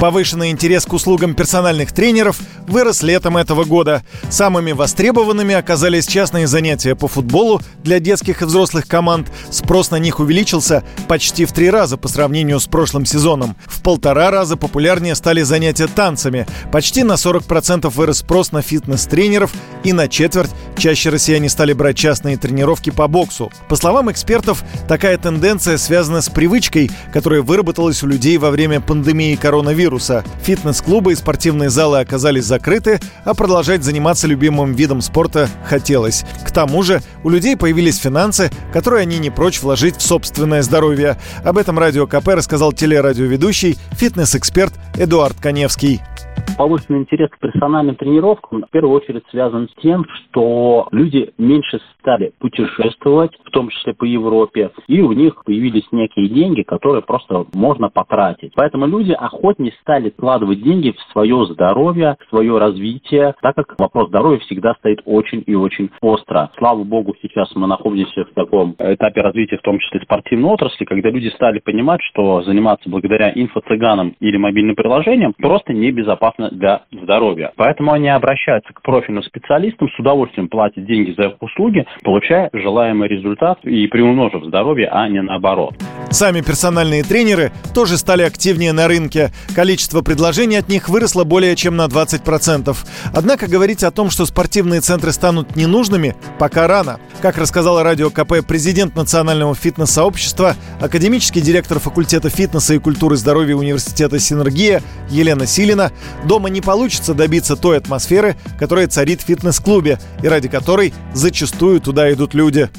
Повышенный интерес к услугам персональных тренеров вырос летом этого года. Самыми востребованными оказались частные занятия по футболу для детских и взрослых команд. Спрос на них увеличился почти в три раза по сравнению с прошлым сезоном. В полтора раза популярнее стали занятия танцами. Почти на 40% вырос спрос на фитнес-тренеров и на четверть чаще россияне стали брать частные тренировки по боксу. По словам экспертов, такая тенденция связана с привычкой, которая выработалась у людей во время пандемии коронавируса коронавируса. Фитнес-клубы и спортивные залы оказались закрыты, а продолжать заниматься любимым видом спорта хотелось. К тому же у людей появились финансы, которые они не прочь вложить в собственное здоровье. Об этом Радио КП рассказал телерадиоведущий, фитнес-эксперт Эдуард Коневский. Повышенный интерес к персональным тренировкам в первую очередь связан с тем, что люди меньше стали путешествовать, в том числе по Европе, и у них появились некие деньги, которые просто можно потратить. Поэтому люди охотнее стали вкладывать деньги в свое здоровье, в свое развитие, так как вопрос здоровья всегда стоит очень и очень остро. Слава богу, сейчас мы находимся в таком этапе развития, в том числе спортивной отрасли, когда люди стали понимать, что заниматься благодаря инфо-цыганам или мобильным приложениям просто небезопасно для здоровья. Поэтому они обращаются к профильным специалистам, с удовольствием платят деньги за их услуги, получая желаемый результат и приумножив здоровье, а не наоборот. Сами персональные тренеры тоже стали активнее на рынке. Количество предложений от них выросло более чем на 20%. Однако говорить о том, что спортивные центры станут ненужными, пока рано. Как рассказала радио КП президент Национального фитнес-сообщества, академический директор факультета фитнеса и культуры здоровья университета «Синергия» Елена Силина, дома не получится добиться той атмосферы, которая царит в фитнес-клубе и ради которой зачастую туда идут люди.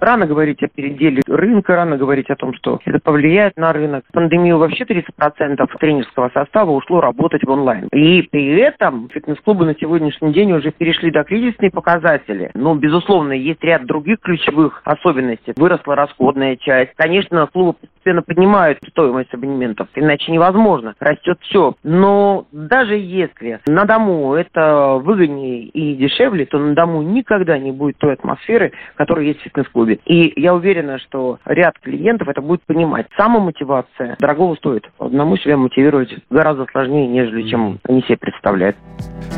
Рано говорить о переделе рынка, рано говорить о том, что это повлияет на рынок. В пандемию вообще 30% тренерского состава ушло работать в онлайн. И при этом фитнес-клубы на сегодняшний день уже перешли до кризисные показатели. Но, безусловно, есть ряд других ключевых особенностей. Выросла расходная часть. Конечно, клубы постепенно поднимают стоимость абонементов, иначе невозможно. Растет все. Но даже если на дому это выгоднее и дешевле, то на дому никогда не будет той атмосферы, которая есть в фитнес-клубе клубе. И я уверена, что ряд клиентов это будет понимать. Самомотивация дорогого стоит. Одному себя мотивировать гораздо сложнее, нежели чем они себе представляют.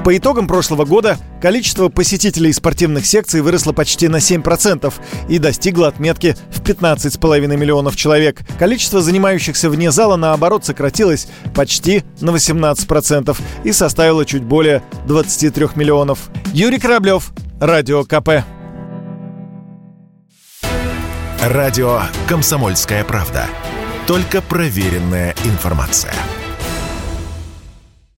По итогам прошлого года количество посетителей спортивных секций выросло почти на 7% и достигло отметки в 15,5 миллионов человек. Количество занимающихся вне зала, наоборот, сократилось почти на 18% и составило чуть более 23 миллионов. Юрий Кораблев, Радио КП. Радио «Комсомольская правда». Только проверенная информация.